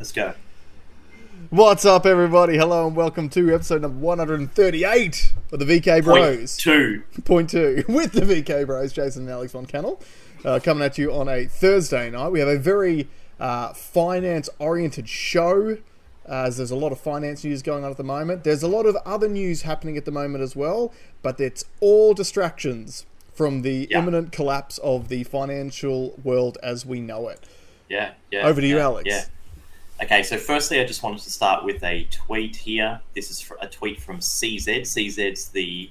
Let's go. What's up, everybody? Hello and welcome to episode number 138 of the VK Bros. Point two. Point two with the VK Bros, Jason and Alex Von Cannell, uh, coming at you on a Thursday night. We have a very uh, finance-oriented show, as there's a lot of finance news going on at the moment. There's a lot of other news happening at the moment as well, but it's all distractions from the Yeah. imminent collapse of the financial world as we know it. Yeah, yeah. Over to you, Alex. Yeah. Okay, so firstly, I just wanted to start with a tweet here. This is a tweet from CZ. CZ's the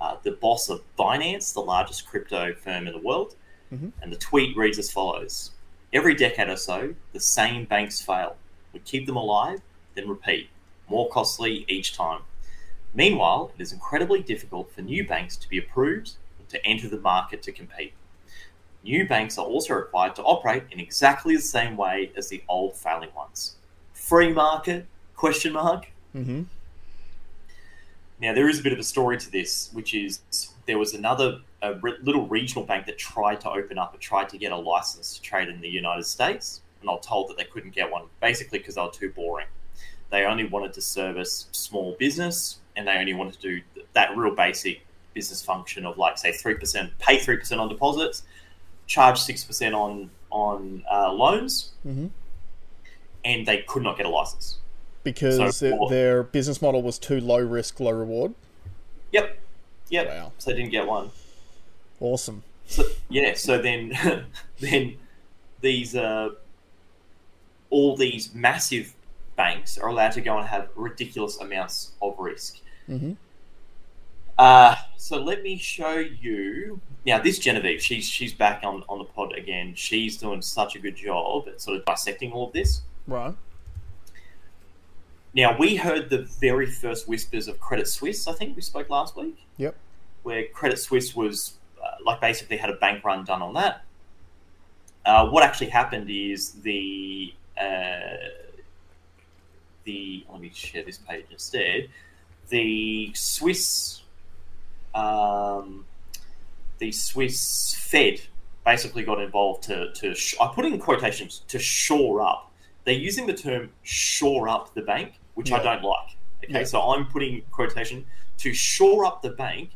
uh, the boss of Binance, the largest crypto firm in the world. Mhm. And the tweet reads as follows: Every decade or so, the same banks fail. We keep them alive, then repeat. More costly each time. Meanwhile, it is incredibly difficult for new banks to be approved to enter the market to compete. New banks are also required to operate in exactly the same way as the old failing ones. Free market? Question mark. hmm Now there is a bit of a story to this, which is there was another a re- little regional bank that tried to open up and tried to get a license to trade in the United States, and I was told that they couldn't get one, basically because they were too boring. They only wanted to service small business, and they only wanted to do th- that real basic business function of like say three percent, pay three percent on deposits, charge six percent on on uh, loans, hmm and they could not get a license. Because So their- their business model was too low risk, low reward. Yep, yep. Wow. So they didn't get one. Awesome. So, yeah, so then then these uh, all these massive banks are allowed to go and have ridiculous amounts of risk. hmm Uh, so let me show you now. This Genevieve, she's she's back on on the pod again. She's doing such a good job at sort of dissecting all of this. Right. Now we heard the very first whispers of Credit Suisse. I think we spoke last week. Yep. where Credit Suisse was uh, like basically had a bank run done on that. Uh, what actually happened is the uh, the let me share this page instead. The Swiss um, the Swiss Fed basically got involved to to sh- I put in quotations to shore up. They're using the term shore up the bank, which I don't like. Okay, Yeah. so I'm putting quotation to shore up the bank.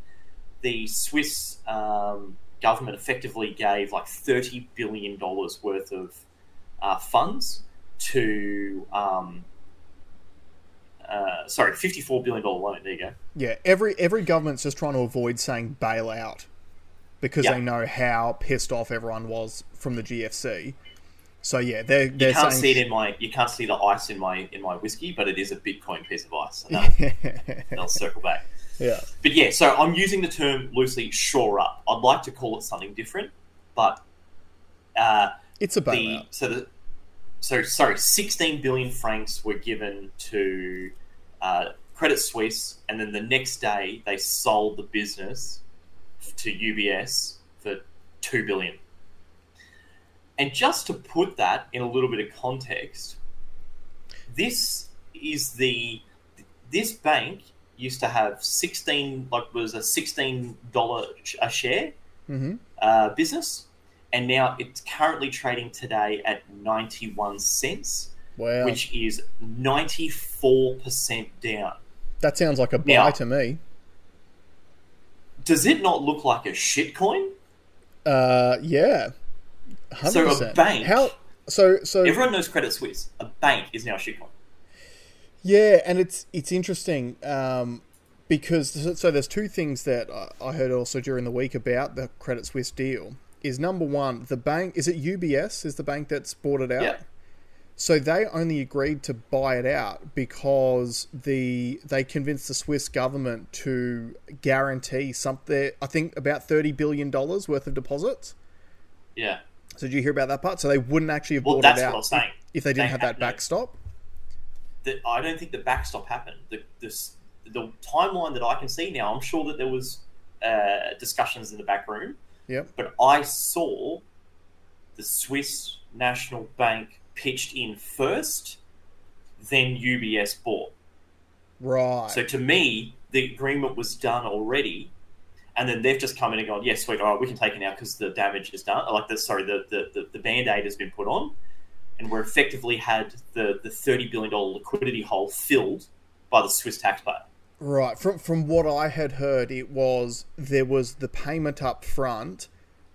The Swiss um, government effectively gave like thirty billion dollars worth of uh, funds to um, uh, sorry, fifty-four billion dollar loan. There you go. Yeah. Every every government's just trying to avoid saying bailout because Yeah. they know how pissed off everyone was from the GFC. So yeah, they're they're You can't saying see it in my you can't see the ice in my in my whiskey, but it is a Bitcoin piece of ice. And I'll, circle back. yeah. But yeah, so I'm using the term loosely shore up. I'd like to call it something different, but uh, It's a the bailout. so the so sorry, 16 billion francs were given to uh, Credit Suisse, and then the next day they sold the business to UBS for two billion. And just to put that in a little bit of context, this is the this bank used to have 16 like was a 16 dollar a share hmm uh, business, and now it's currently trading today at 91 cents, Wow. which is 94% down. that sounds like a buy Now- to me. Does it not look like a shitcoin? Uh, yeah. 100%. So a bank- How? So so Everyone knows Credit Suisse. A bank is now a shitcoin. Yeah, and it's it's interesting um, because so there's two things that I- I heard also during the week about the Credit Suisse deal. Is number one the bank? Is it UBS? Is the bank that's bought it out? Yeah. So they only agreed to buy it out because the they convinced the Swiss government to guarantee something. I think about thirty billion dollars worth of deposits. Yeah. So did you hear about that part? So they wouldn't actually have Well, bought that's it what out I was saying. if they didn't They have that no- backstop. The, I don't think the backstop happened. The, this, the timeline that I can see now, I'm sure that there was uh, discussions in the back room, Yep. but I saw the Swiss National Bank pitched in first, then UBS bought. Right. So to me, the agreement was done already, and then they've just come in and gone, "Yes, sweet, all right, we can take it now because the damage is done." Like the sorry, the the, the, the band aid has been put on, and we're effectively had the the thirty billion dollar liquidity hole filled by the Swiss taxpayer. Right. From from what I had heard, it was there was the payment up front,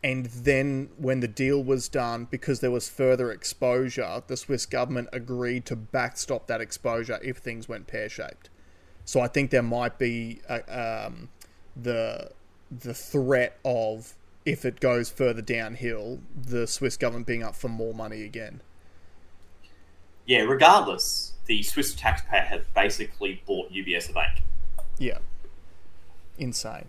and then when the deal was done, because there was further exposure, the Swiss government agreed to backstop that exposure if things went pear shaped. So I think there might be a, um, the the threat of if it goes further downhill, the Swiss government being up for more money again. Yeah, regardless, the Swiss taxpayer had basically bought UBS a bank, Yeah. Insane.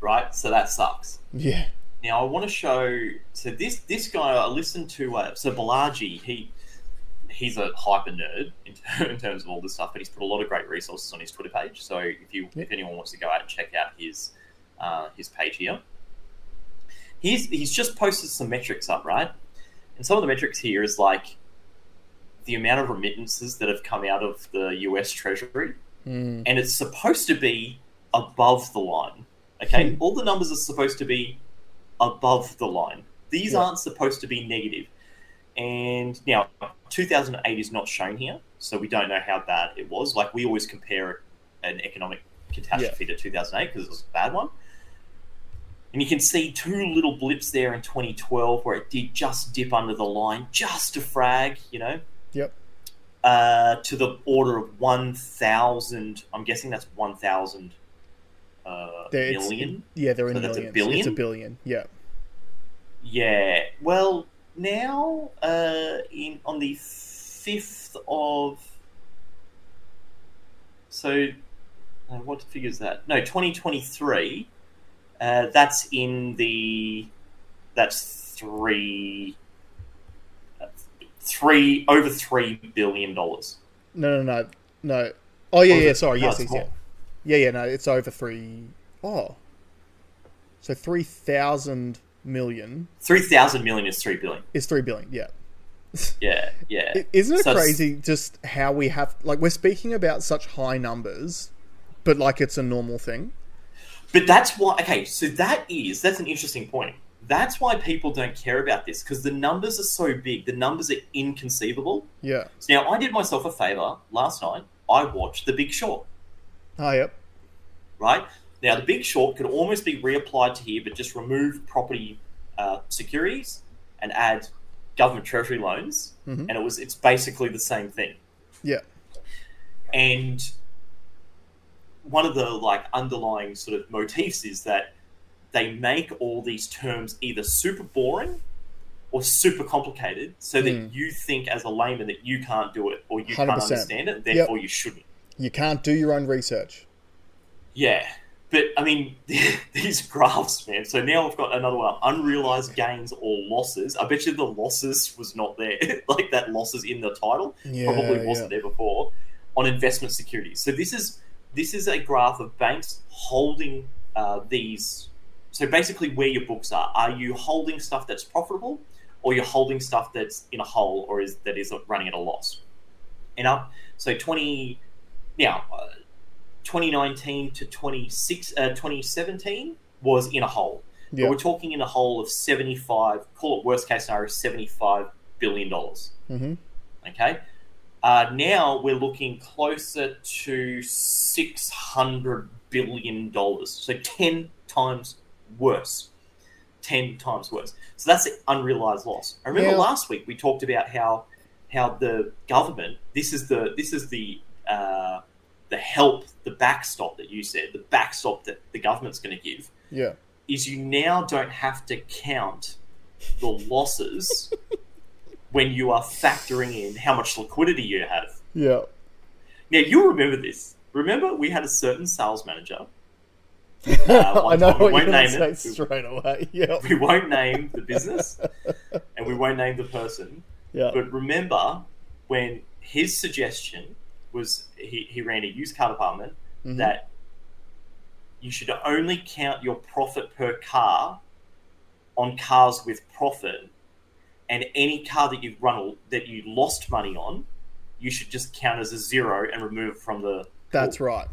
right? So that sucks. Yeah. Now I want to show. So this this guy, I listened to. Uh, so Balaji, he he's a hyper nerd in, in terms of all this stuff, but he's put a lot of great resources on his Twitter page. So if you if anyone wants to go out and check out his uh, his page here, he's he's just posted some metrics up, right? And some of the metrics here is like the amount of remittances that have come out of the U.S. Treasury Mm. and it's supposed to be above the line. Okay, all the numbers are supposed to be above the line. These Yeah. aren't supposed to be negative. And now, 2008 is not shown here, so we don't know how bad it was. Like we always compare an economic catastrophe to 2008 because it was a bad one. And you can see two little blips there in 2012 where it did just dip under the line, just a frag, you know, Yep. uh, to the order of 1,000. I'm guessing that's 1,000 uh, million. Yeah, they're in So that's a millions. It's a billion? billion. Yeah. Yeah. Well, now uh, in on the 5th of. So, uh, what figure is that? No, 2023. Uh, that's in the. That's three. uh, Three over three billion dollars. No, no, no, no. Oh yeah, yeah. Sorry, yes, yes, yeah. Yeah, yeah. No, it's over three. Oh, so three thousand million. Three thousand million is three billion. is three billion. Yeah. Yeah, yeah. Isn't it So it's- crazy just how we have like we're speaking about such high numbers, but like it's a normal thing. But that's why. Okay, so that is that's an interesting point. That's why people don't care about this because the numbers are so big. The numbers are inconceivable. Yeah. So now I did myself a favor last night. I watched The Big Short. Oh, yep. Right now, The Big Short could almost be reapplied to here, but just remove property uh, securities and add government treasury loans, Mhm. and it was it's basically the same thing. Yeah. and one of the like underlying sort of motifs is that they make all these terms either super boring or super complicated so that Mm. you think as a layman that you can't do it or you 100%. can't understand it therefore you shouldn't You can't do your own research. yeah but i mean these graphs man so now i've got another one unrealized gains or losses i bet you the losses was not there like that losses in the title Yeah, probably wasn't yeah. there before on investment securities. So this is this is a graph of banks holding uh, these. So basically, where your books are. Are you holding stuff that's profitable, or you're holding stuff that's in a hole, or is that is running at a loss? And up. So twenty now. Uh, 2019 to 26, uh, 2017 was in a hole. But we're talking in a hole of 75, call it worst case scenario, 75 billion dollars. hmm Okay. Uh, now we're looking closer to six hundred billion dollars, so ten times worse. Ten times worse. So that's the unrealized loss. I remember Yeah. last week we talked about how how the government. This is the this is the uh, the help, the backstop that you said, the backstop that the government's going to give Yeah. is you now don't have to count the losses when you are factoring in how much liquidity you have. Yeah. Now you remember this. Remember we had a certain sales manager. Uh, I know time. we what won't name it. straight away. Yeah. We won't name the business, and we won't name the person. Yeah. But remember when his suggestion was he, he ran a used car department Mhm. that you should only count your profit per car on cars with profit, and any car that you've run that you lost money on, you should just count as a zero and remove from the. That's pool. right.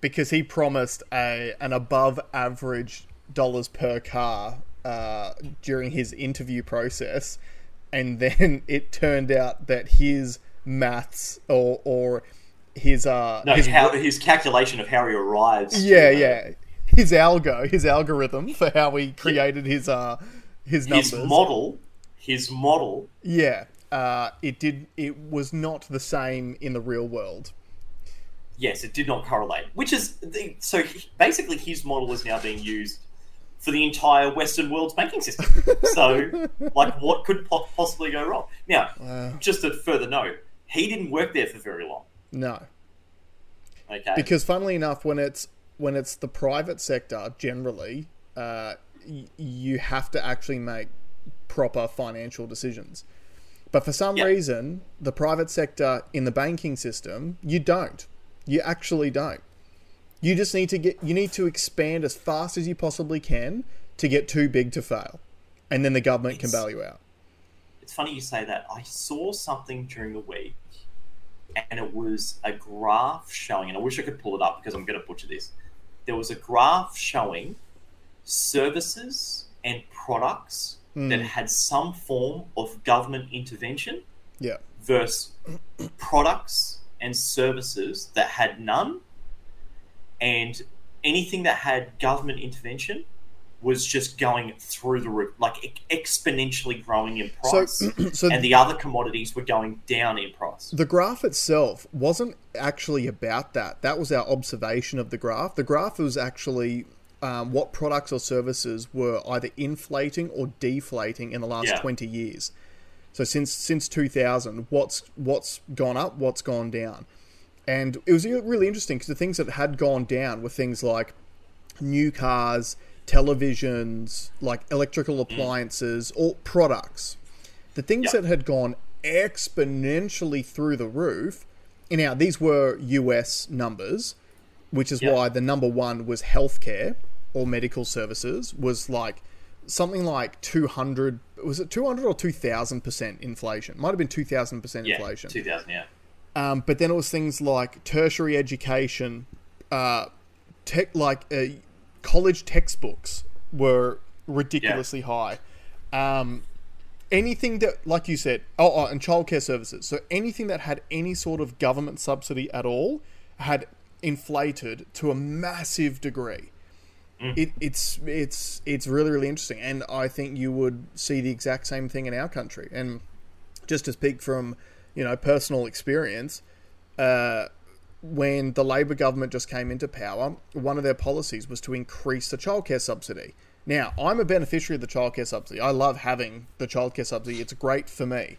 Because he promised a an above average dollars per car uh, during his interview process, and then it turned out that his maths or or his uh No, his how his calculation of how he arrives. yeah to, uh, yeah his algo his algorithm for how he created his uh his numbers His model, his model. yeah uh it did it was not the same in the real world Yes, it did not correlate. Which is the, so he, basically his model is now being used for the entire Western world's banking system. so, like, what could po- possibly go wrong? Now, Wow. just a further note, he didn't work there for very long. no. Okay, because funnily enough when it's when it's the private sector generally uh, y- you have to actually make proper financial decisions. But for some Yeah. reason the private sector in the banking system you don't. You actually don't. You just need to get you need to expand as fast as you possibly can to get too big to fail. And then the government can bail you out it's funny you say that. I saw something during the week, and it was a graph showing, and I wish I could pull it up because I'm going to butcher this. There was a graph showing services and products hmm. that had some form of government intervention yeah versus products and services that had none, and anything that had government intervention was just going through the roof, like e- exponentially growing in so price, so and the other commodities were going down in price. The graph itself wasn't actually about that. That was our observation of the graph. The graph was actually um, what products or services were either inflating or deflating in the last Yeah. 20 years. So since since 2000, what's what's gone up, what's gone down, and it was really interesting because the things that had gone down were things like new cars, televisions, like electrical appliances, or products. The things Yeah. that had gone exponentially through the roof. And now these were US numbers, which is Yeah. why the number one was healthcare or medical services was like something like 200 was it 200 or 2000% inflation might have been 2000% Yeah, inflation 2000, yeah. um, but then it was things like tertiary education, uh, tech, like uh, college textbooks were ridiculously high. Um, anything that, like you said, oh, oh, and childcare services. So anything that had any sort of government subsidy at all had inflated to a massive degree. It, it's it's it's really really interesting, and I think you would see the exact same thing in our country. And just to speak from you know personal experience, uh, when the Labor government just came into power, one of their policies was to increase the childcare subsidy. Now, I'm a beneficiary of the childcare subsidy. I love having the childcare subsidy. It's great for me.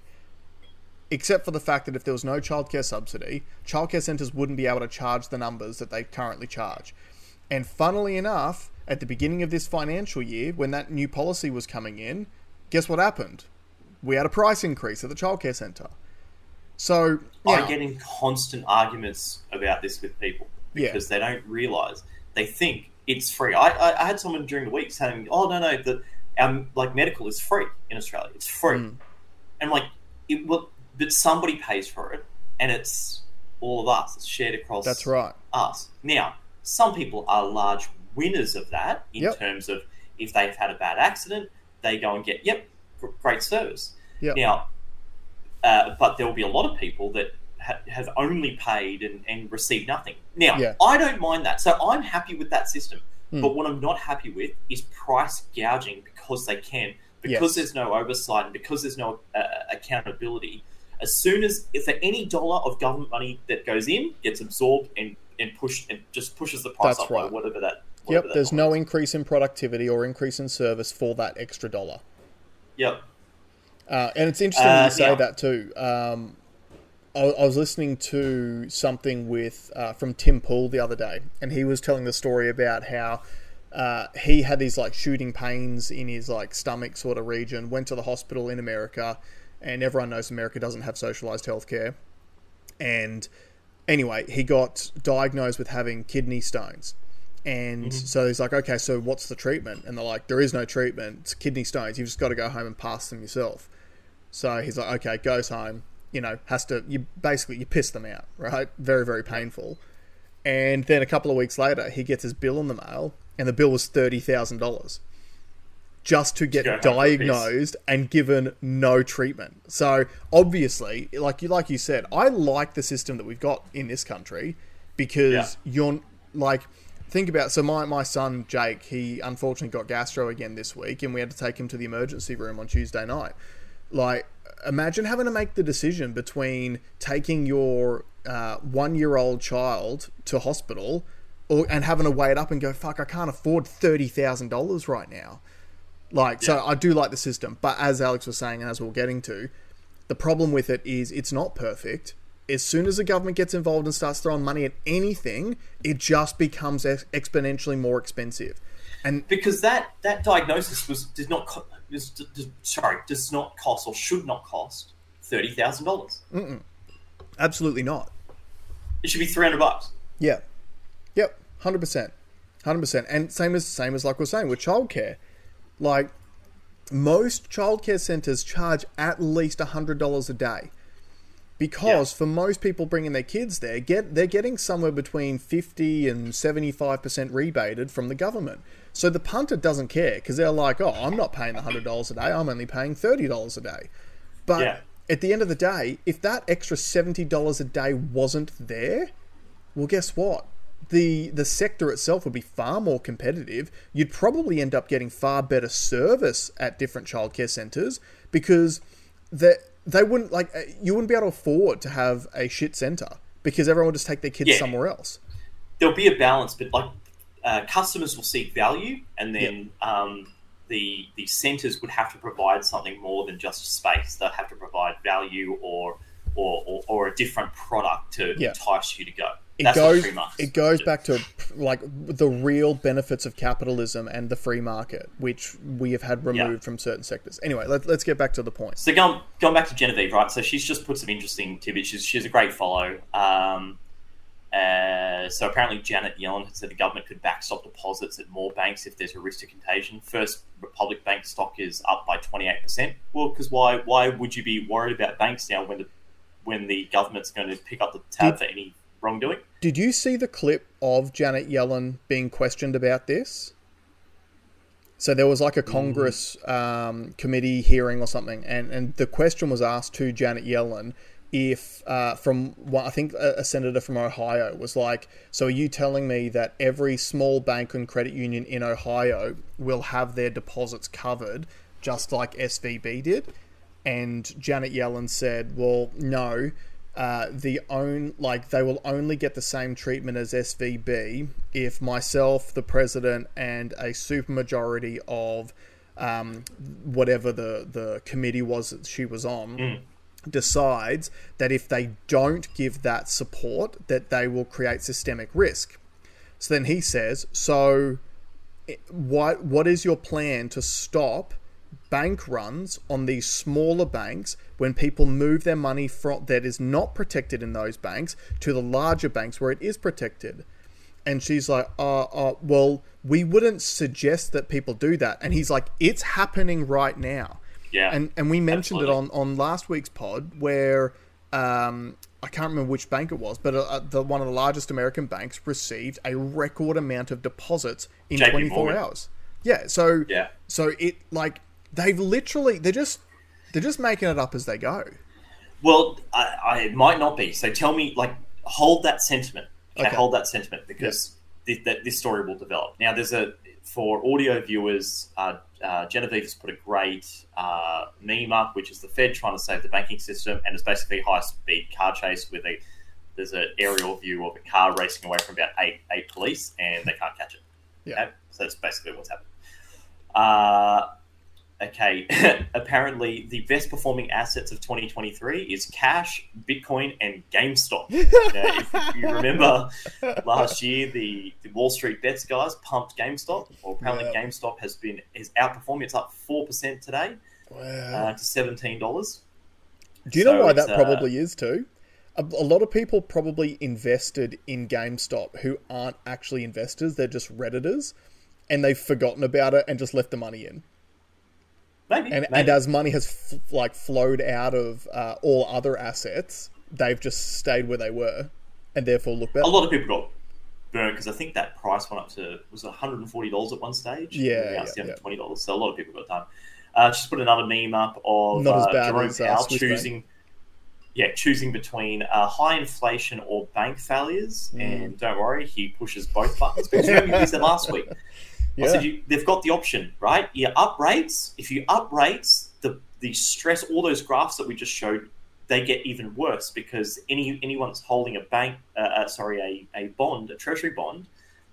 Except for the fact that if there was no childcare subsidy, childcare centres wouldn't be able to charge the numbers that they currently charge. And funnily enough, at the beginning of this financial year, when that new policy was coming in, guess what happened? We had a price increase at the childcare centre. So, I now- get in constant arguments about this with people Yeah. because they don't realize they think it's free. I, I, I had someone during the week saying, "Oh no, no, the um, like medical is free in Australia. It's free," Mm. and like it will, but somebody pays for it, and it's all of us. It's shared across. that's right. us. Now, some people are large winners of that in Yep. terms of if they've had a bad accident, they go and get, yep, great service. Yep. Now, uh, but there will be a lot of people that ha- have only paid and, and received nothing. Now, Yeah. I don't mind that. So I'm happy with that system. Hmm. But what I'm not happy with is price gouging because they can, because Yes. there's no oversight and because there's no uh, accountability. As soon as if there any dollar of government money that goes in gets absorbed and and pushed and just pushes the price That's up right. whatever that. Yep, that there's no is. increase in productivity or increase in service for that extra dollar. Yep. Uh, and it's interesting Uh, you say yeah. that too. Um, I, I was listening to something with uh, from Tim Pool the other day, and he was telling the story about how uh, he had these like shooting pains in his like stomach sort of region. Went to the hospital in America, and everyone knows America doesn't have socialized healthcare. And anyway, he got diagnosed with having kidney stones. And mm-hmm. so he's like, okay, so what's the treatment? And they're like, there is no treatment. It's kidney stones. You've just got to go home and pass them yourself. So he's like, okay, goes home. You know, has to. You basically you piss them out, right? Very very painful. And then a couple of weeks later, he gets his bill in the mail, and the bill was thirty thousand dollars. just to get go home for a piss. diagnosed and given no treatment. So obviously, like you like you said, I like the system that we've got in this country because you're like think about so my, my son Jake, he unfortunately got gastro again this week and we had to take him to the emergency room on Tuesday night. Like imagine having to make the decision between taking your uh, one year old child to hospital or and having to wait up and go, fuck, I can't afford thirty thousand dollars right now. Like, so I do like the system, but as Alex was saying, and as we're getting to, the problem with it is it's not perfect. As soon as the government gets involved and starts throwing money at anything, it just becomes ex- exponentially more expensive. And because that that diagnosis was does not co- does, sorry does not cost or should not cost thirty thousand dollars. absolutely not. It should be three hundred bucks. Yeah. Yep. Hundred percent. Hundred percent. And same as same as like we're saying with childcare. Like most childcare centres charge at least hundred dollars a day. Because Yeah. for most people bringing their kids there, get they're getting somewhere between fifty and seventy five percent rebated from the government. So the punter doesn't care because they're like, "Oh, I'm not paying the hundred dollars a day. I'm only paying thirty dollars a day." But Yeah. at the end of the day, if that extra seventy dollars a day wasn't there, well, guess what? The the sector itself would be far more competitive. You'd probably end up getting far better service at different childcare centres because they they wouldn't like uh, you wouldn't be able to afford to have a shit centre because everyone would just take their kids Yeah. somewhere else. There'll be a balance, but like uh, customers will seek value, and then um, the the centres would have to provide something more than just space. They'll have to provide value or or, or, or a different product to Yeah. entice you to go. It That's goes it goes back to like the real benefits of capitalism and the free market, which we have had removed from certain sectors. Anyway, let, let's get back to the point. So going going back to Genevieve, right? So she's just put some interesting tidbits. She's, she's a great follow. Um, uh, so apparently Janet Yellen has said the government could backstop deposits at more banks if there's a risk to contagion. First Republic Bank stock is up by 28%. Well, because why why would you be worried about banks now when the when the government's going to pick up the tab Did- for any wrongdoing? Did you see the clip of Janet Yellen being questioned about this? So there was like a Congress um, committee hearing or something, and, and the question was asked to Janet Yellen if, uh, from what I think a, a senator from Ohio was like, so are you telling me that every small bank and credit union in Ohio will have their deposits covered just like SVB did? And Janet Yellen said, "Well, no. Uh, the own like they will only get the same treatment as SVB if myself, the president, and a supermajority of um, whatever the the committee was that she was on." decides that if they don't give that support that they will create systemic risk so then he says so what what is your plan to stop bank runs on these smaller banks when people move their money from that is not protected in those banks to the larger banks where it is protected and she's like uh, uh well we wouldn't suggest that people do that and he's like it's happening right now Yeah. and and we mentioned absolutely. it on on last week's pod where um I can't remember which bank it was, but uh, the one of the largest American banks received a record amount of deposits in JP 24 Morgan. hours. Yeah, so Yeah. so it like they've literally they're just they're just making it up as they go. Well, I, I it might not be. So tell me, like, hold that sentiment. Okay, Okay. hold that sentiment because thi- that this story will develop. Now, there's a for audio viewers. Uh, uh, Genevieve has put a great uh, meme up, which is the Fed trying to save the banking system, and it's basically a high speed car chase where they there's an aerial view of a car racing away from about eight eight police, and they can't catch it. Yeah. Okay? So that's basically what's happened. Uh, okay, apparently the best performing assets of 2023 is cash, Bitcoin, and GameStop. now, if you remember last year, the, the Wall Street bets guys pumped GameStop. Well, apparently Yeah. GameStop has been is outperforming. It's up four percent today Wow. uh, to seventeen dollars. Do you know why that uh, probably is too? A, a lot of people probably invested in GameStop who aren't actually investors; they're just redditors, and they've forgotten about it and just left the money in. Maybe, And, maybe. and as money has f- like flowed out of uh, all other assets, they've just stayed where they were, and therefore look better. a lot of people got burned because I think that price went up to was it 140 dollars at one stage. Yeah, And yeah, down to 20 dollars. So a lot of people got done. Uh, just put another meme up of Not as uh, bad Jerome as, uh, Powell Swiss Bank. choosing. Yeah, choosing between uh, high inflation or bank failures, Mm. and don't worry, he pushes both buttons. Because remember, said last week, I said you, they've got the option, right? You up rates. If you up rates, the the stress, all those graphs that we just showed, they get even worse because any anyone that's holding a bank, uh, uh, sorry, a, a bond, a treasury bond,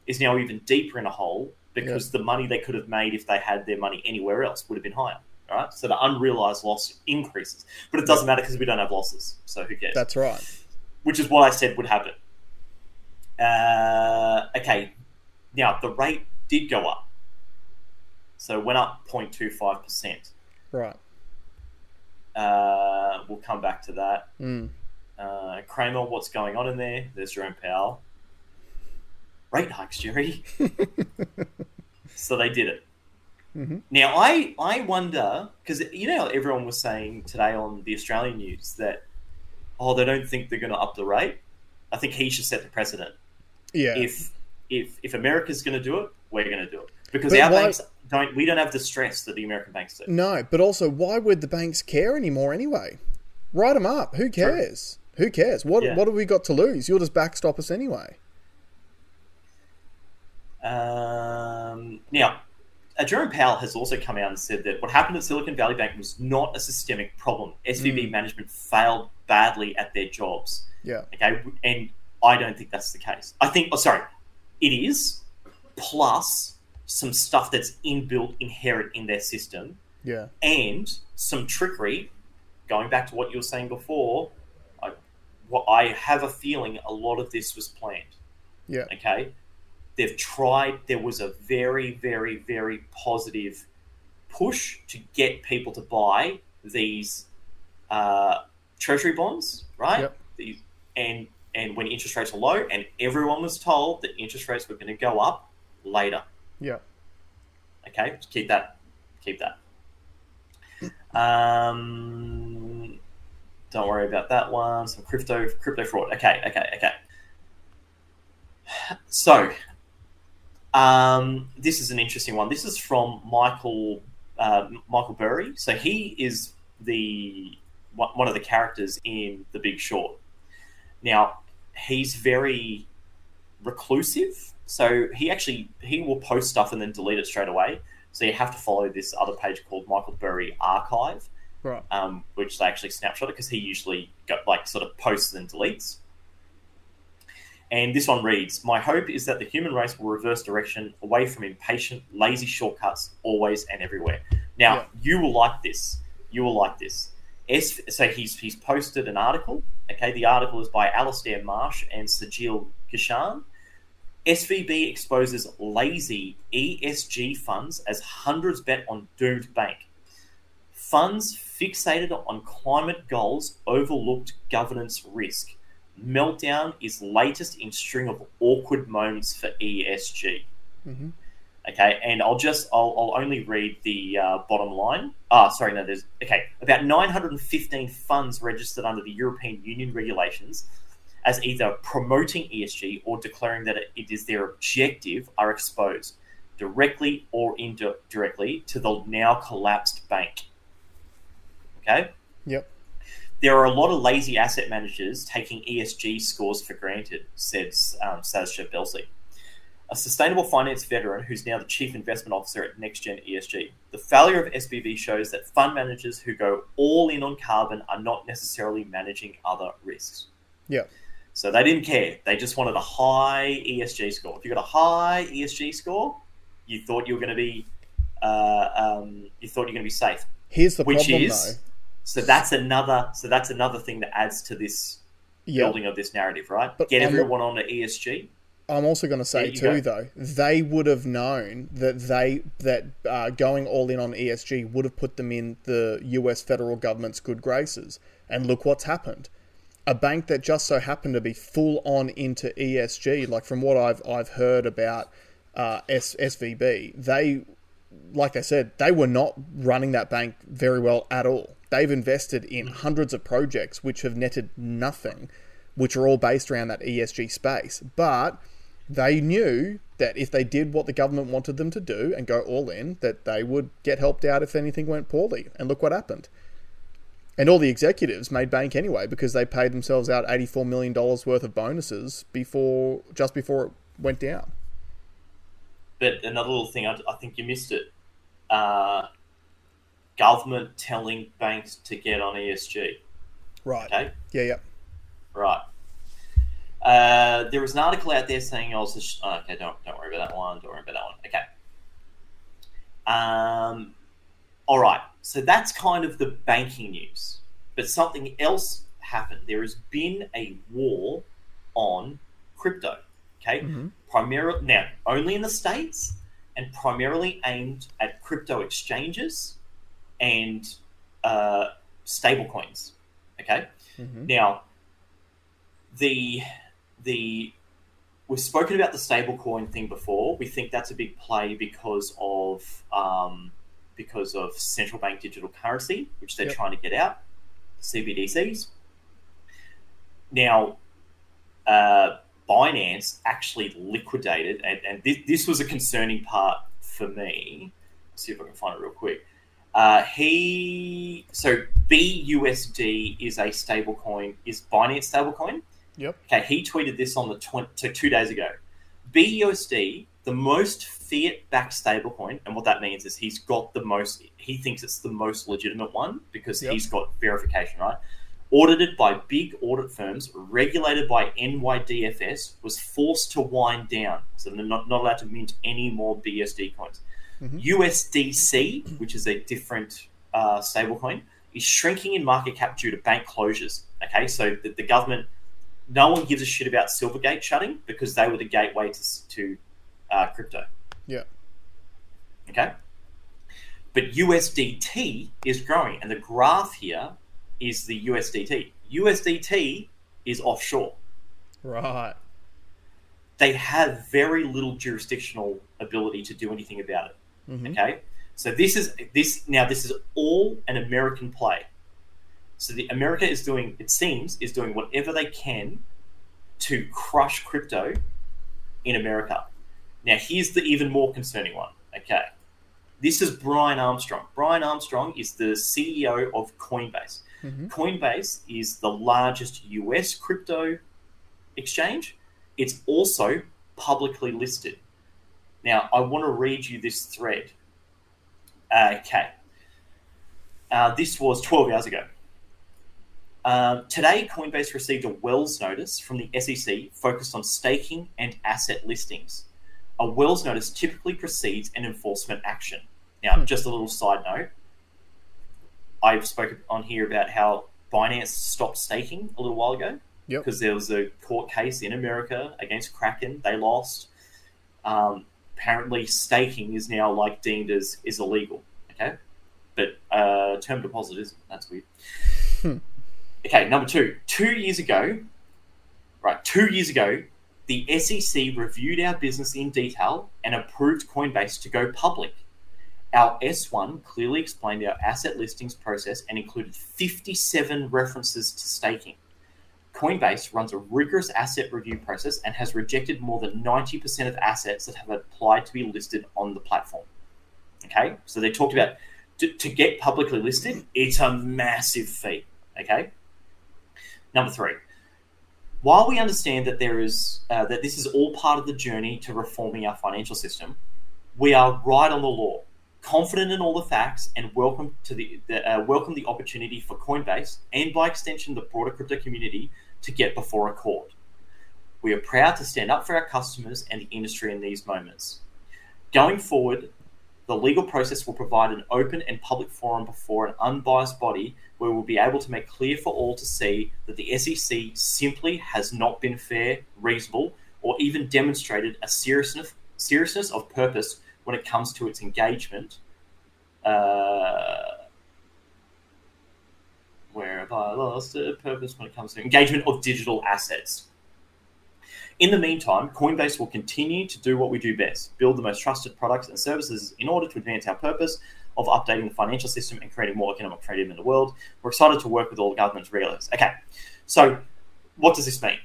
is now even deeper in a hole because the money they could have made if they had their money anywhere else would have been higher. All right, so the unrealized loss increases, but it doesn't matter because we don't have losses, so who cares? That's right. which is what I said would happen. Uh, okay, now the rate did go up, so it went up 0.25 percent. Right. Uh, we'll come back to that. Mm. Uh, Kramer, what's going on in there? There's Jerome Powell. Rate hikes, Jerry. so they did it. Mhm. Now I I wonder because you know everyone was saying today on the Australian news that oh they don't think they're going to up the rate. I think he should set the precedent. Yeah. If if if America's going to do it, we're going to do it because But our why- banks don't. We don't have the stress that the American banks do. No, but also, why would the banks care anymore anyway? Write them up. Who cares? Who cares? What Yeah. What have we got to lose? You'll just backstop us anyway. Um, now, uh, Jerome Powell has also come out and said that what happened at Silicon Valley Bank was not a systemic problem. SVB Mm. management failed badly at their jobs. Yeah. Okay, and I don't think that's the case. I think, oh, sorry, it is, plus some stuff that's inbuilt, inherent in their system, Yeah. and some trickery. Going back to what you were saying before, I, what I have a feeling a lot of this was planned Yeah. okay they've tried there was a very very very positive push to get people to buy these uh, treasury bonds right Yep. These- and and when interest rates are low and everyone was told that interest rates were going to go up later Yeah. okay just keep that keep that um don't worry about that one some crypto crypto fraud okay okay okay so um, this is an interesting one. This is from Michael uh, Michael Burry. So he is the one one of the characters in The Big Short. Now he's very reclusive. So he actually he will post stuff and then delete it straight away. So you have to follow this other page called Michael Burry Archive, Right. um, which they actually snapshot it because he usually got like sort of posts and deletes. And this one reads My hope is that the human race will reverse direction away from impatient, lazy shortcuts always and everywhere. Now, Yeah. you will like this. You will like this. S- so he's, he's posted an article. Okay, the article is by Alastair Marsh and Saijel Kishan. SVB exposes lazy ESG funds as hundreds bet on doomed bank. Funds fixated on climate goals overlooked governance risk. Meltdown is latest in string of awkward moments for ESG. hmm Okay, and I'll just I'll, I'll only read the uh, bottom line. Ah, sorry, no, there's okay about 915 funds registered under the European Union regulations as either promoting ESG or declaring that it, is their objective are exposed directly or indirectly to the now collapsed bank. Okay. Yep. There are a lot of lazy asset managers taking ESG scores for granted, said um, Belsey a sustainable finance veteran who's now the chief investment officer at NextGen ESG. The failure of SVB shows that fund managers who go all in on carbon are not necessarily managing other risks. Yeah. So they didn't care. They just wanted a high ESG score. If you got a high ESG score, you thought you were going to be, uh, um, you thought you're going to be safe. Here's the Which problem, is- So that's another. So that's another thing that adds to this though. Yeah. building of this narrative, right? But Get I'm- everyone on to ESG. I'm also going to say too, go. though, they would have known that they that uh, going all in on ESG would have put them in the U.S. federal government's good graces. And look what's happened. A bank that just so happened to be full on into ESG, like from what I've I've heard about uh, S- SVB, they, like I said, they were not running that bank very well at all. They've invested in hundreds of projects which have netted nothing, which are all based around that ESG space, but they knew that if they did what the government wanted them to do and go all in, that they would get helped out if anything went poorly. And look what happened. And all the executives made bank anyway because they paid themselves out $84 million worth of bonuses before just before it went down. But another little thing, I, I think you missed it. Uh, government telling banks to get on ESG. Right. Okay. Yeah, yeah. Right. Uh, there was an article out there saying, "Oh, sh- oh, okay, don't don't worry about that one. Don't worry about that one." Okay. Um, all right. So that's kind of the banking news, but something else happened. There has been a war on crypto. Okay, mm-hmm. primarily now only in the states and primarily aimed at crypto exchanges and uh, stable coins. Okay, mm-hmm. now the the we've spoken about the stablecoin thing before. We think that's a big play because of um, because of central bank digital currency, which they're yep. trying to get out, CBDCs. Now, uh, Binance actually liquidated, and, and this, this, was a concerning part for me. Let's see if I can find it real quick. Uh, he so BUSD is a stablecoin, is Binance stablecoin. Yep. Okay, he tweeted this on the 20, so two days ago. BUSD, the most fiat-backed stablecoin, and what that means is he's got the most. He thinks it's the most legitimate one because yep. he's got verification, right? Audited by big audit firms, regulated by NYDFS, was forced to wind down, so they're not, not allowed to mint any more BUSD coins. Mm-hmm. USDC, which is a different uh, stablecoin, is shrinking in market cap due to bank closures. Okay, so the, the government no one gives a shit about Silvergate shutting because they were the gateway to, to uh, crypto. Yeah. Okay. But USDT is growing, and the graph here is the USDT. USDT is offshore. Right. They have very little jurisdictional ability to do anything about it. Mm-hmm. Okay. So this is this now. This is all an American play. So the America is doing, it seems, is doing whatever they can to crush crypto in America. Now here's the even more concerning one. Okay. This is Brian Armstrong. Brian Armstrong is the CEO of Coinbase. Mm-hmm. Coinbase is the largest US crypto exchange. It's also publicly listed. Now, I want to read you this thread. Okay. Uh, this was 12 hours ago. Um, today, Coinbase received a Wells notice from the SEC focused on staking and asset listings. A Wells notice typically precedes an enforcement action. Now, Hmm. just a little side note I've spoken on here about how Binance stopped staking a little while ago Yep. because there was a court case in America against Kraken. They lost. Um, apparently, staking is now like deemed as is illegal. Okay, but uh, term deposit isn't. That's weird. Hmm. Okay, number two. Two years ago, right? Two years ago, the SEC reviewed our business in detail and approved Coinbase to go public. Our S1 clearly explained our asset listings process and included 57 references to staking. Coinbase runs a rigorous asset review process and has rejected more than 90% of assets that have applied to be listed on the platform. Okay, so they talked about to, to get publicly listed, it's a massive fee. Okay, number three. While we understand that there is uh, that this is all part of the journey to reforming our financial system, we are right on the law, confident in all the facts, and welcome to the, the uh, welcome the opportunity for Coinbase and by extension the broader crypto community to get before a court. We are proud to stand up for our customers and the industry in these moments. Going forward, the legal process will provide an open and public forum before an unbiased body where we'll be able to make clear for all to see that the SEC simply has not been fair, reasonable, or even demonstrated a seriousness, seriousness of purpose when it comes to its engagement. Uh, where have I lost a purpose when it comes to engagement of digital assets? In the meantime, Coinbase will continue to do what we do best build the most trusted products and services in order to advance our purpose of updating the financial system and creating more economic freedom in the world. We're excited to work with all the governments regulators. Okay, so what does this mean?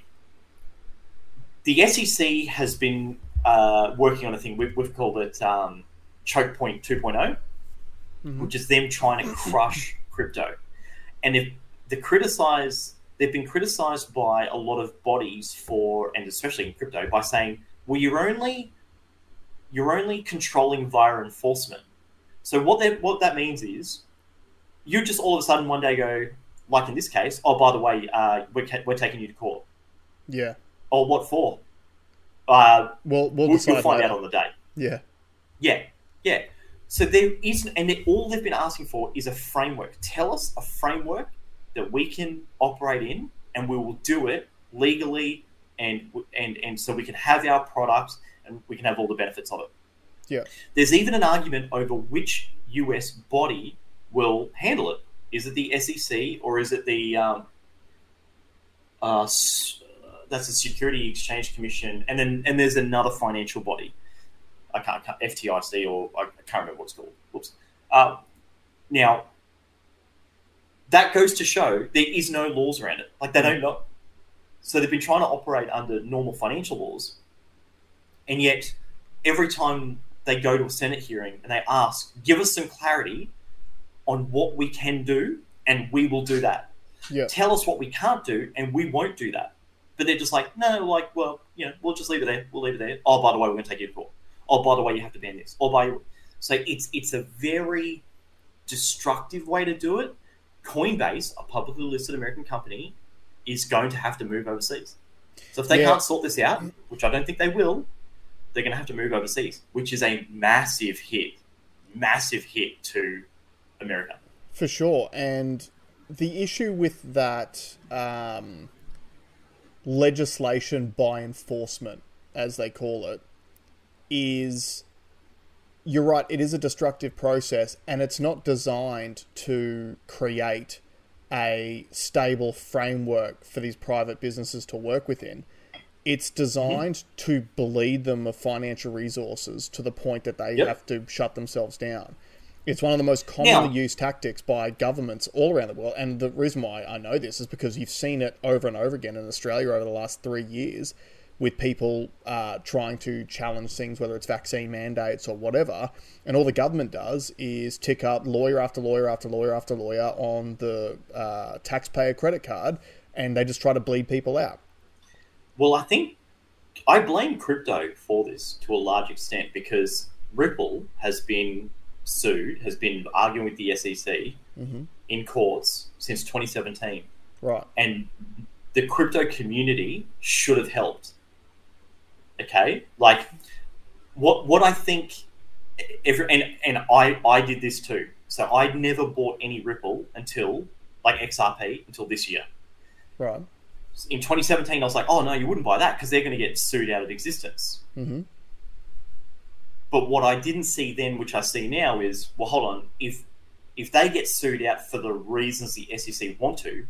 the SEC has been uh, working on a thing we've, we've called it um, Choke Point 2.0, Mhm. which is them trying to crush crypto. And if the criticize, they've been criticized by a lot of bodies for, and especially in crypto, by saying, "Well, you're only you're only controlling via enforcement." So what that what that means is, you just all of a sudden one day go, like in this case, oh by the way, uh, we're ca- we're taking you to court. Yeah. Or what for? Uh, We'll we'll, we'll, find later. out on the day. Yeah. Yeah, yeah. So there is, and they, all they've been asking for is a framework. Tell us a framework that we can operate in, and we will do it legally, and and and so we can have our products and we can have all the benefits of it. Yeah. There's even an argument over which US body will handle it. Is it the SEC or is it the um, uh, that's the Security Exchange Commission, and then and there's another financial body. I can't, can't FTIC or I can't remember what it's called. Whoops. Uh, now, that goes to show there is no laws around it. Like they don't know. So they've been trying to operate under normal financial laws, and yet every time they go to a Senate hearing and they ask, "Give us some clarity on what we can do," and we will do that. Yeah. Tell us what we can't do, and we won't do that. But they're just like, no, like, well, you know, we'll just leave it there. We'll leave it there. Oh, by the way, we're going to take you to court. Oh, by the way, you have to ban this. Or by so it's it's a very destructive way to do it. Coinbase, a publicly listed American company, is going to have to move overseas. So if they Yeah. can't sort this out, which I don't think they will, they're going to have to move overseas, which is a massive hit, massive hit to America. For sure. And the issue with that um, legislation by enforcement, as they call it, is you're right, it is a destructive process and it's not designed to create a stable framework for these private businesses to work within. It's designed to bleed them of financial resources to the point that they Yep. have to shut themselves down. It's one of the most commonly Now- used tactics by governments all around the world. And the reason why I know this is because you've seen it over and over again in Australia over the last three years with people uh, trying to challenge things, whether it's vaccine mandates or whatever. And all the government does is tick up lawyer after lawyer after lawyer after lawyer on the uh, taxpayer credit card, and they just try to bleed people out. Well, I think I blame crypto for this to a large extent because Ripple has been sued, has been arguing with the SEC Mhm. in courts since 2017, Right. and the crypto community should have helped. Okay, like what what I think every and and I I did this too. So I never bought any Ripple until like XRP until this year Right. In 2017, I was like, oh no, you wouldn't buy that because they're going to get sued out of existence. hmm But what I didn't see then, which I see now, is well, hold on, if if they get sued out for the reasons the SEC want to,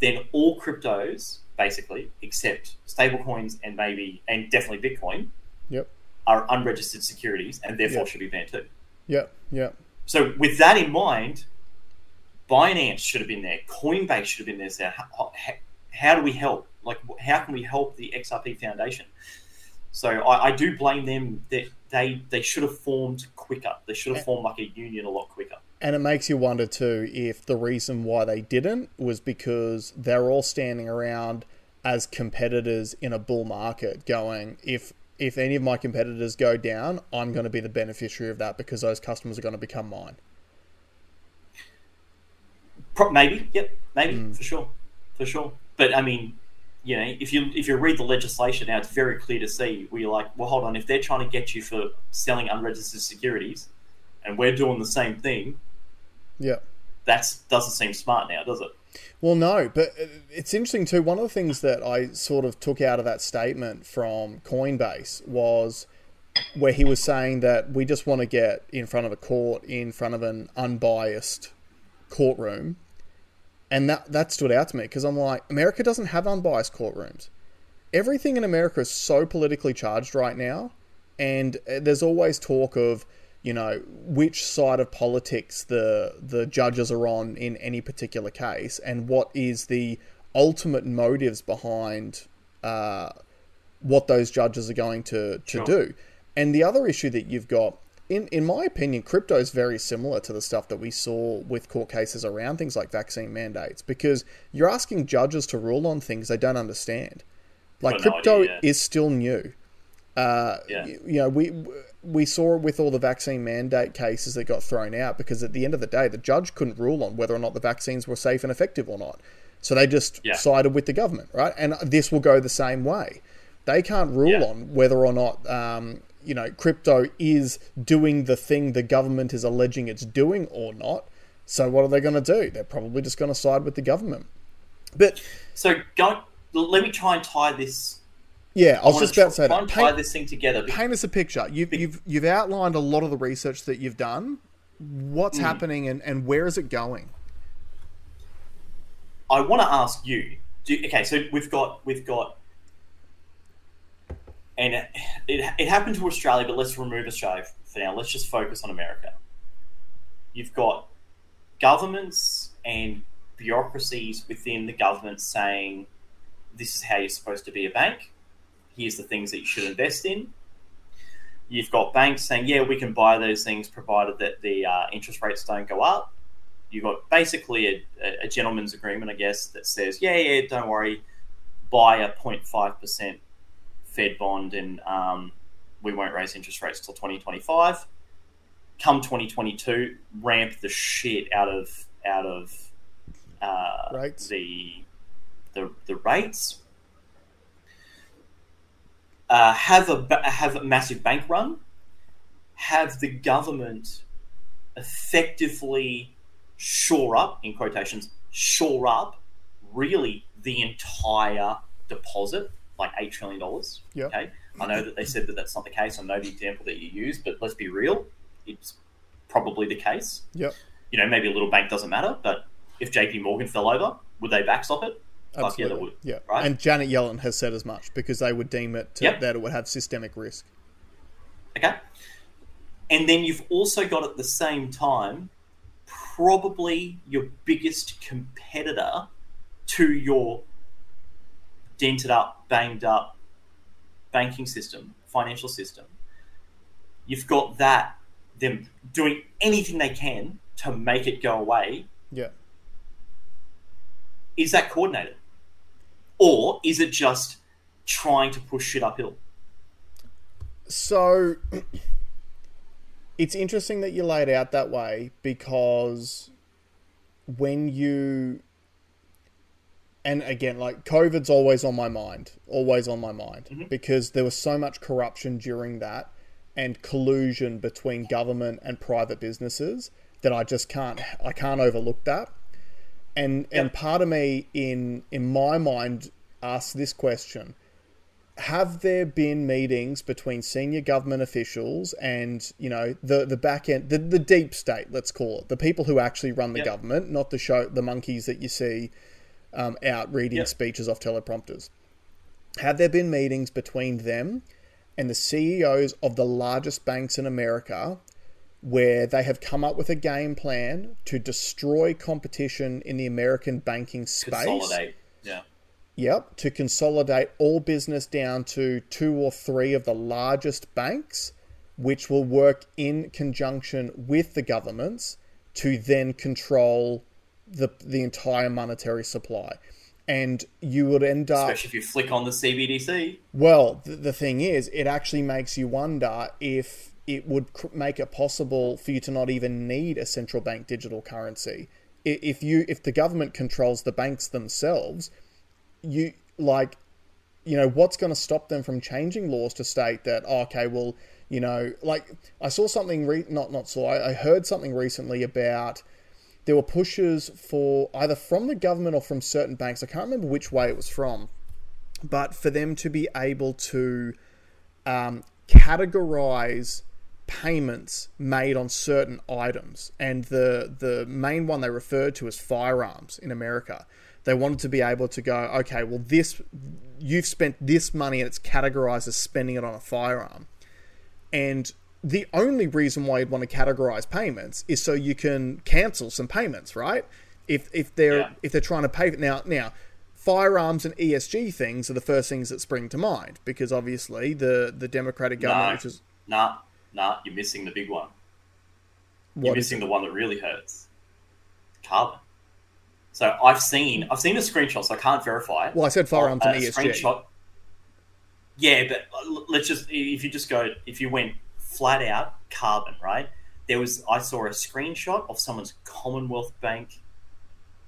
then all cryptos, basically, except stablecoins and maybe and definitely Bitcoin, Yep. are unregistered securities and therefore Yep. should be banned too. Yeah, yeah. So with that in mind, Binance should have been there. Coinbase should have been there. So how, how, how do we help? Like, how can we help the XRP Foundation? So I, I do blame them that they they should have formed quicker. They should have formed like a union a lot quicker. And it makes you wonder too if the reason why they didn't was because they're all standing around as competitors in a bull market, going if if any of my competitors go down, I'm going to be the beneficiary of that because those customers are going to become mine. Maybe, yep, maybe Mm. for sure, for sure. But I mean, you know, if you if you read the legislation now, it's very clear to see where you're like, well, hold on, if they're trying to get you for selling unregistered securities, and we're doing the same thing, Yeah. that doesn't seem smart now, does it? Well, no, but it's interesting too. One of the things that I sort of took out of that statement from Coinbase was where he was saying that we just want to get in front of a court, in front of an unbiased courtroom. And that, that stood out to me because I'm like, America doesn't have unbiased courtrooms. Everything in America is so politically charged right now. And uh, there's always talk of, you know, which side of politics the the judges are on in any particular case, and what is the ultimate motives behind uh, what those judges are going to, to Sure. do. And the other issue that you've got, in, in my opinion, crypto is very similar to the stuff that we saw with court cases around things like vaccine mandates because you're asking judges to rule on things they don't understand. Like no crypto idea, yeah. is still new. Uh, Yeah. You know, we we saw it with all the vaccine mandate cases that got thrown out because at the end of the day, the judge couldn't rule on whether or not the vaccines were safe and effective or not. So they just Yeah. sided with the government, right? And this will go the same way. They can't rule Yeah. on whether or not um, you know crypto is doing the thing the government is alleging it's doing or not. So what are they going to do? They're probably just going to side with the government. But So go. Let me try and tie this. yeah, I was wanna just about to say that. and tie Paint, this thing together. paint us a picture. You've, you've you've outlined a lot of the research that you've done. What's hmm. happening and, and where is it going? I want to ask you. Do, okay, so we've got we've got, and it, it happened to Australia, but let's remove Australia for now. Let's just focus on America. You've got governments and bureaucracies within the government saying, "This is how you're supposed to be a bank. Here's the things that you should invest in." You've got banks saying, "Yeah, we can buy those things provided that the uh, interest rates don't go up." you've got basically a, a, a gentleman's agreement, I guess, that says, yeah, yeah, don't worry, buy a 0.5% Fed bond and um, we won't raise interest rates till 2025. Come 2022, ramp the shit out of out of uh, Rates. the the the rates. Uh, have a have a massive bank run. Have the government effectively shore up in quotations shore up really the entire deposit like $8 trillion Yep. okay i know that they said that that's not the case i know the example that you used but let's be real it's probably the case Yep. you know maybe a little bank doesn't matter but if jp morgan fell over would they backstop it Fuck yeah, they Absolutely. would, Yeah. right? And Janet Yellen has said as much because they would deem it to, Yep. that it would have systemic risk. Okay. And then you've also got at the same time probably your biggest competitor to your dented up, banged up banking system, financial system. You've got that, them doing anything they can to make it go away. Yeah. Is that coordinated? Or is it just trying to push shit uphill? So it's interesting that you lay it out that way because when you and again like covid's always on my mind always on my mind mm-hmm. because there was so much corruption during that and collusion between government and private businesses that I just can't I can't overlook that. And and part of me in in my mind asks this question. Have there been meetings between senior government officials and you know the the back end the, the deep state let's call it the people who actually run the Yep. government not the show the monkeys that you see um, out reading Yep. speeches off teleprompters have there been meetings between them and the CEOs of the largest banks in America where they have come up with a game plan to destroy competition in the American banking space Consolidate. Yeah. Yep, to consolidate all business down to two or three of the largest banks, which will work in conjunction with the governments to then control the the entire monetary supply. And you would end up Especially if you flick on the CBDC. well, the, the thing is, it actually makes you wonder if it would cr- make it possible for you to not even need a central bank digital currency. If you if the government controls the banks themselves, you like you know what's going to stop them from changing laws to state that oh, okay well you know like i saw something re- not not saw I, I heard something recently about there were pushes for either from the government or from certain banks. I can't remember which way it was from but for them to be able to um, categorize payments made on certain items. And the the main one they referred to as firearms in America they wanted to be able to go okay well this you've spent this money and it's categorized as spending it on a firearm. And the only reason why you'd want to categorize payments is so you can cancel some payments right if if they're Yeah. if they're trying to pay now now firearms and ESG things are the first things that spring to mind because obviously the the Democratic government, No. which is Nah, nah, you're missing the big one. You're missing the one that really hurts. Carbon. So I've seen I've seen a screenshot, so I can't verify it. well, I said firearms Uh, and ESG. screenshot. Yeah, but uh, let's just if you just go if you went flat out carbon, right? There was I saw a screenshot of someone's Commonwealth Bank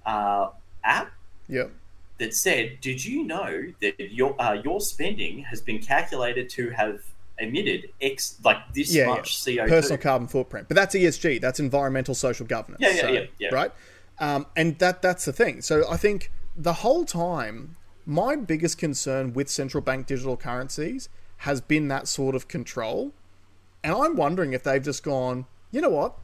uh, app Yep. that said, "Did you know that your uh, your spending has been calculated to have emitted X like this Yeah, yeah. much CO2?" personal carbon footprint. But that's ESG. That's environmental social governance. Yeah, yeah, so, yeah, yeah. Right. Um, and that that's the thing. So I think the whole time, my biggest concern with central bank digital currencies has been that sort of control. And I'm wondering if they've just gone, you know what?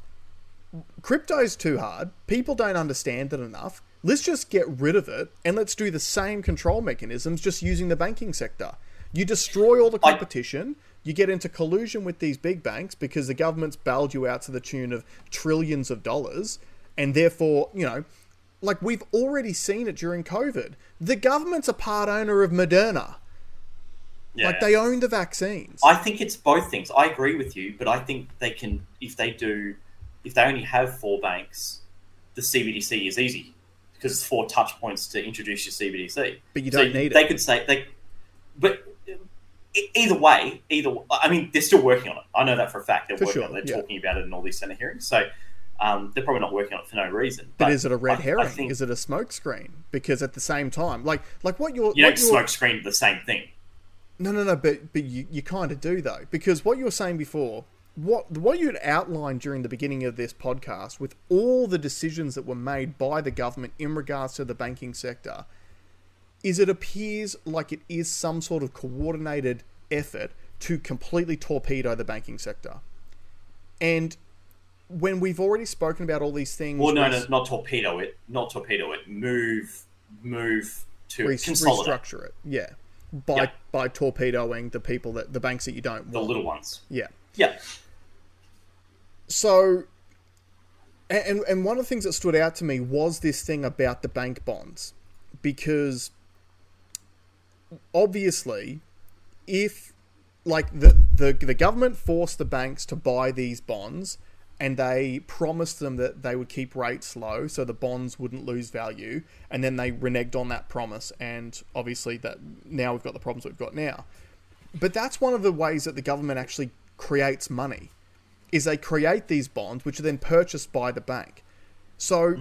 Crypto's too hard. People don't understand it enough. Let's just get rid of it and let's do the same control mechanisms just using the banking sector. You destroy all the competition. You get into collusion with these big banks because the government's bailed you out to the tune of trillions of dollars. And therefore, you know, like we've already seen it during COVID. The government's a part owner of Moderna. Yeah. Like they own the vaccines. I think it's both things. I agree with you, but I think they can if they do if they only have four banks, the CBDC is easy because it's four touch points to introduce your CBDC. But you don't need they it. They could say they, but either way, either I mean they're still working on it. I know that for a fact. They're For working sure, on it. They're talking about it in all these Senate hearings. So um, they're probably not working on it for no reason. But is it a red I- I herring? think is it a smokescreen? Because at the same time, like like what you're you what don't smoke screen the same thing. No, no, no. But but you, you kind of do though, because what you were saying before, what what you had outlined during the beginning of this podcast, with all the decisions that were made by the government in regards to the banking sector, is it appears like it is some sort of coordinated effort to completely torpedo the banking sector, and when we've already spoken about all these things, Well, no, no, not torpedo it, not torpedo it. Move, move to re- consolidate restructure it, yeah, by Yeah. by torpedoing the people that the banks that you don't the little ones. yeah. Yeah, So, and and one of the things that stood out to me was this thing about the bank bonds, because obviously, if like the the the government forced the banks to buy these bonds, and they promised them that they would keep rates low so the bonds wouldn't lose value, and then they reneged on that promise, and obviously that now we've got the problems we've got now. But that's one of the ways that the government actually creates money is they create these bonds which are then purchased by the bank. So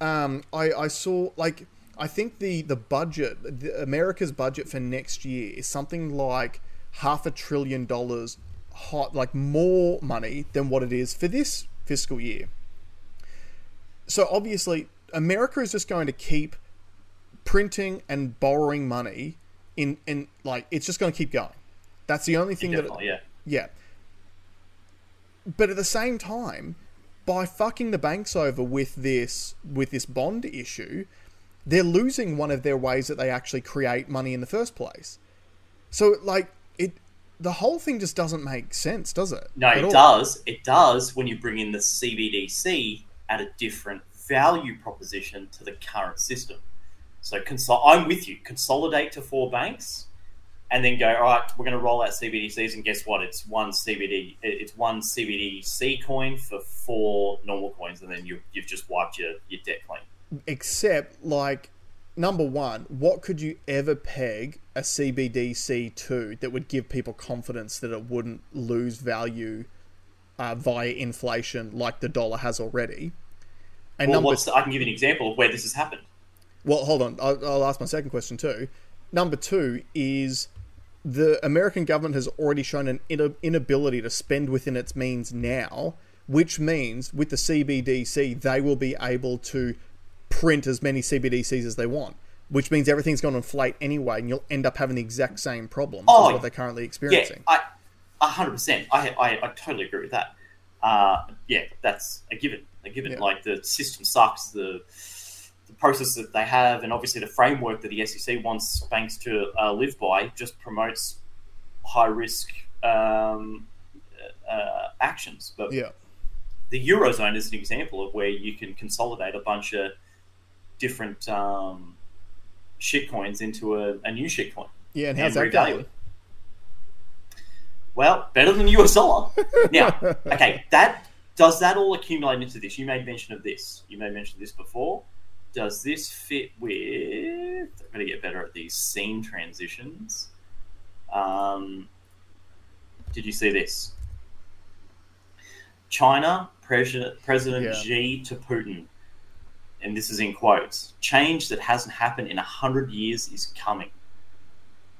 um, I, I saw like I think the the budget, the, America's budget for next year is something like half a trillion dollars, hot like more money than what it is for this fiscal year. So obviously, America is just going to keep printing and borrowing money in in like it's just going to keep going. That's the only thing that definitely. Yeah, yeah. But at the same time, by fucking the banks over with this with this bond issue, they're losing one of their ways that they actually create money in the first place. So like it the whole thing just doesn't make sense, does it? no, At it all. does. It does when you bring in the CBDC at a different value proposition to the current system. So consol- I'm with you. Consolidate to four banks, and then go. All right, we're going to roll out CBDCs, and guess what? It's one CBD. It's one CBDC coin for four normal coins, and then you, you've just wiped your, your debt clean. Except like number one, what could you ever peg a CBDC to that would give people confidence that it wouldn't lose value uh, via inflation like the dollar has already? And Well, number what's the, I can give you an example of where this has happened. Well, hold on. I'll, I'll ask my second question too. Number two is the American government has already shown an ina- inability to spend within its means now, which means with the CBDC, they will be able to print as many CBDCs as they want, which means everything's going to inflate anyway, and you'll end up having the exact same problems Oh, as what they're currently Yeah, experiencing. I, a hundred percent. I, I, I totally agree with that. Uh, yeah, that's a given. A given. Yeah. Like the system sucks. The the process that they have, and obviously the framework that the SEC wants banks to uh, live by, just promotes high risk um, uh, actions. But yeah. the eurozone is an example of where you can consolidate a bunch of different um, shitcoins into a, a new shitcoin. Yeah, and how's and that going? Well, better than US dollar. now, okay, that does that all accumulate into this? You made mention of this. You made mention of this before. Does this fit with? I'm going to get better at these scene transitions. Um, did you see this? China President President Yeah. Xi to Putin, and this is in quotes, change that hasn't happened in 100 years is coming.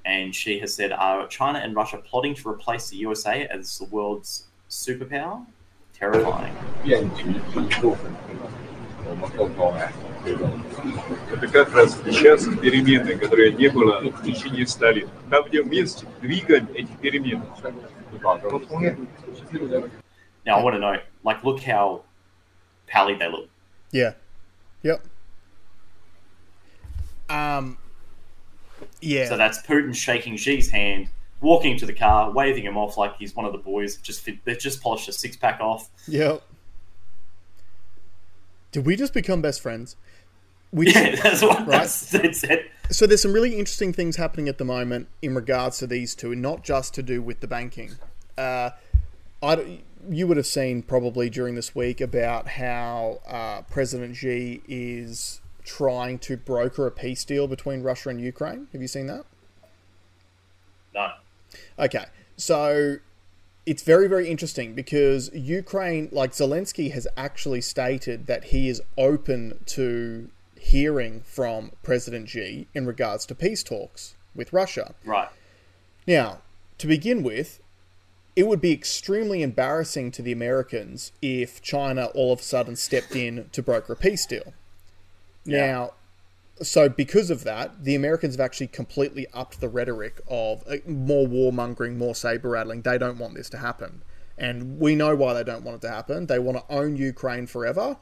And Xi has said, Are China and Russia plotting to replace the USA as the world's superpower? Terrifying. Это как раз сейчас перемены, которые не было в течение лет. Там, где вместе двигаем эти перемены. Now, I want to know, like, look how pally they look. Yeah. Yep. Um. Yeah. So that's Putin shaking Xi's hand, walking to the car, waving him off like he's one of the boys. Just fit, they've just polished a six pack off. Yep. Did we just become best friends? We Yeah, that's what Right. that's, that's it. so there's some really interesting things happening at the moment in regards to these two, not just to do with the banking. Uh, I d- you would have seen probably during this week about how uh, President Xi is trying to broker a peace deal between Russia and Ukraine. Have you seen that? No. Okay, so it's very, very interesting because Ukraine, like Zelensky, has actually stated that he is open to hearing from President Xi in regards to peace talks with Russia. Right. Now, to begin with, it would be extremely embarrassing to the Americans if China all of a sudden stepped in to broker a peace deal. Yeah. Now, so because of that, the Americans have actually completely upped the rhetoric of uh, more warmongering, more saber rattling. They don't want this to happen, and we know why they don't want it to happen. They want to own Ukraine forever.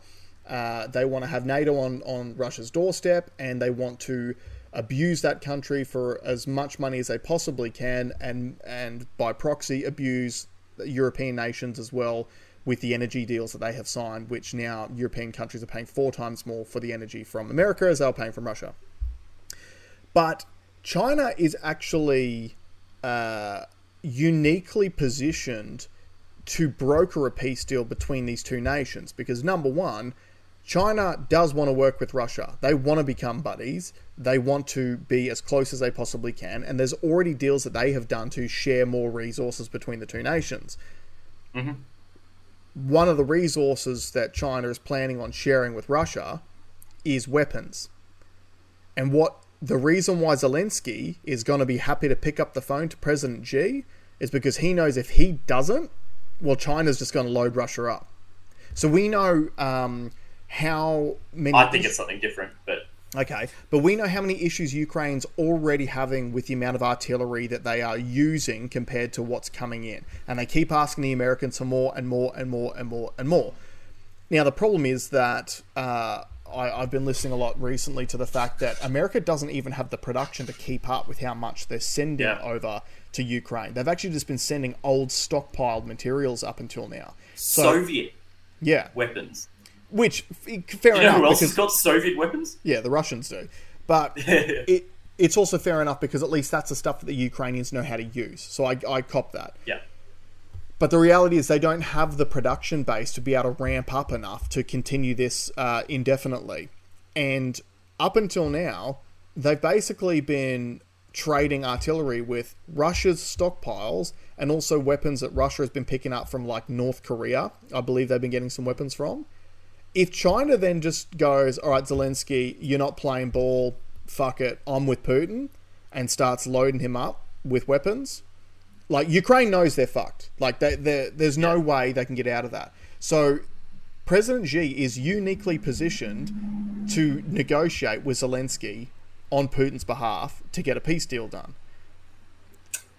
Uh, they want to have NATO on on Russia's doorstep, and they want to abuse that country for as much money as they possibly can, and and by proxy abuse European nations as well with the energy deals that they have signed, which now European countries are paying four times more for the energy from America as they are paying from Russia. But China is actually uh, uniquely positioned to broker a peace deal between these two nations because, number one, China does want to work with Russia. They want to become buddies. They want to be as close as they possibly can. And there's already deals that they have done to share more resources between the two nations. One of the resources that China is planning on sharing with Russia is weapons. And what the reason why Zelensky is going to be happy to pick up the phone to President Xi is because he knows if he doesn't, well, China's just going to load Russia up. So we know um, how many. I think it's something different, but Okay, but we know how many issues Ukraine's already having with the amount of artillery that they are using compared to what's coming in. And they keep asking the Americans for more and more and more and more and more. Now, the problem is that uh, I, I've been listening a lot recently to the fact that America doesn't even have the production to keep up with how much they're sending Yeah. over to Ukraine. They've actually just been sending old stockpiled materials up until now. So, Soviet yeah, weapons. Which fair You know enough who else because has got Soviet weapons? yeah, the Russians do. But it it's also fair enough because at least that's the stuff that the Ukrainians know how to use. So I, I cop that. Yeah. But the reality is they don't have the production base to be able to ramp up enough to continue this uh, indefinitely. And up until now, they've basically been trading artillery with Russia's stockpiles and also weapons that Russia has been picking up from like North Korea. I believe they've been getting some weapons from if China then just goes, all right, Zelensky, you're not playing ball, fuck it, I'm with Putin, and starts loading him up with weapons, like Ukraine knows they're fucked. Like they, there's no way they can get out of that. So President Xi is uniquely positioned to negotiate with Zelensky on Putin's behalf to get a peace deal done.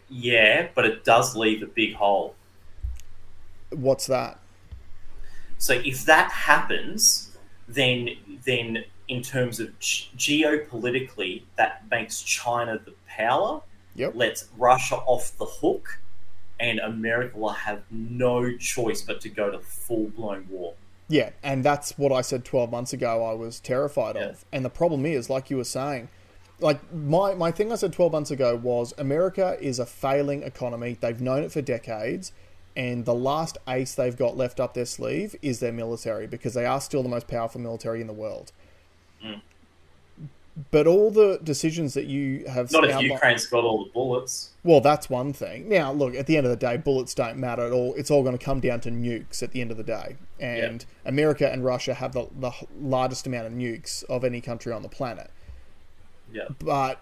Yeah, but it does leave a big hole. What's that? So if that happens, then then in terms of g- geopolitically, that makes China the power, Yep. lets Russia off the hook, and America will have no choice but to go to full blown war. Yeah, and that's what I said 12 months ago I was terrified Yeah. of. And the problem is, like you were saying, like my my thing I said twelve months ago was America is a failing economy. They've known it for decades, and the last ace they've got left up their sleeve is their military because they are still the most powerful military in the world. Mm. But all the decisions that you have Not if Ukraine's got all the bullets. well, that's one thing. Now, look, at the end of the day, bullets don't matter at all. It's all going to come down to nukes at the end of the day. And America and Russia have the, the largest amount of nukes of any country on the planet. Yeah. But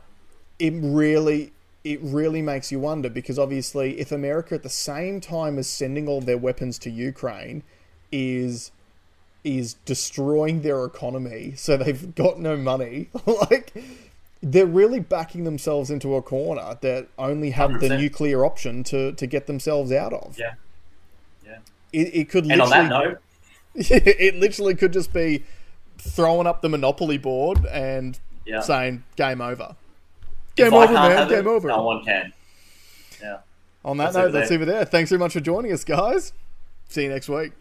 it really it really makes you wonder because obviously if America at the same time as sending all their weapons to Ukraine is is destroying their economy so they've got no money like they're really backing themselves into a corner that only have the 100%. nuclear option to, to get themselves out of. Yeah. Yeah. It, it could And on literally that note, it literally could just be throwing up the monopoly board and yeah. saying game over. If Game over, man. have it, Game over. No one can. Yeah. On that Let's note, leave it let's there. leave it there. Thanks very much for joining us, guys. See you next week.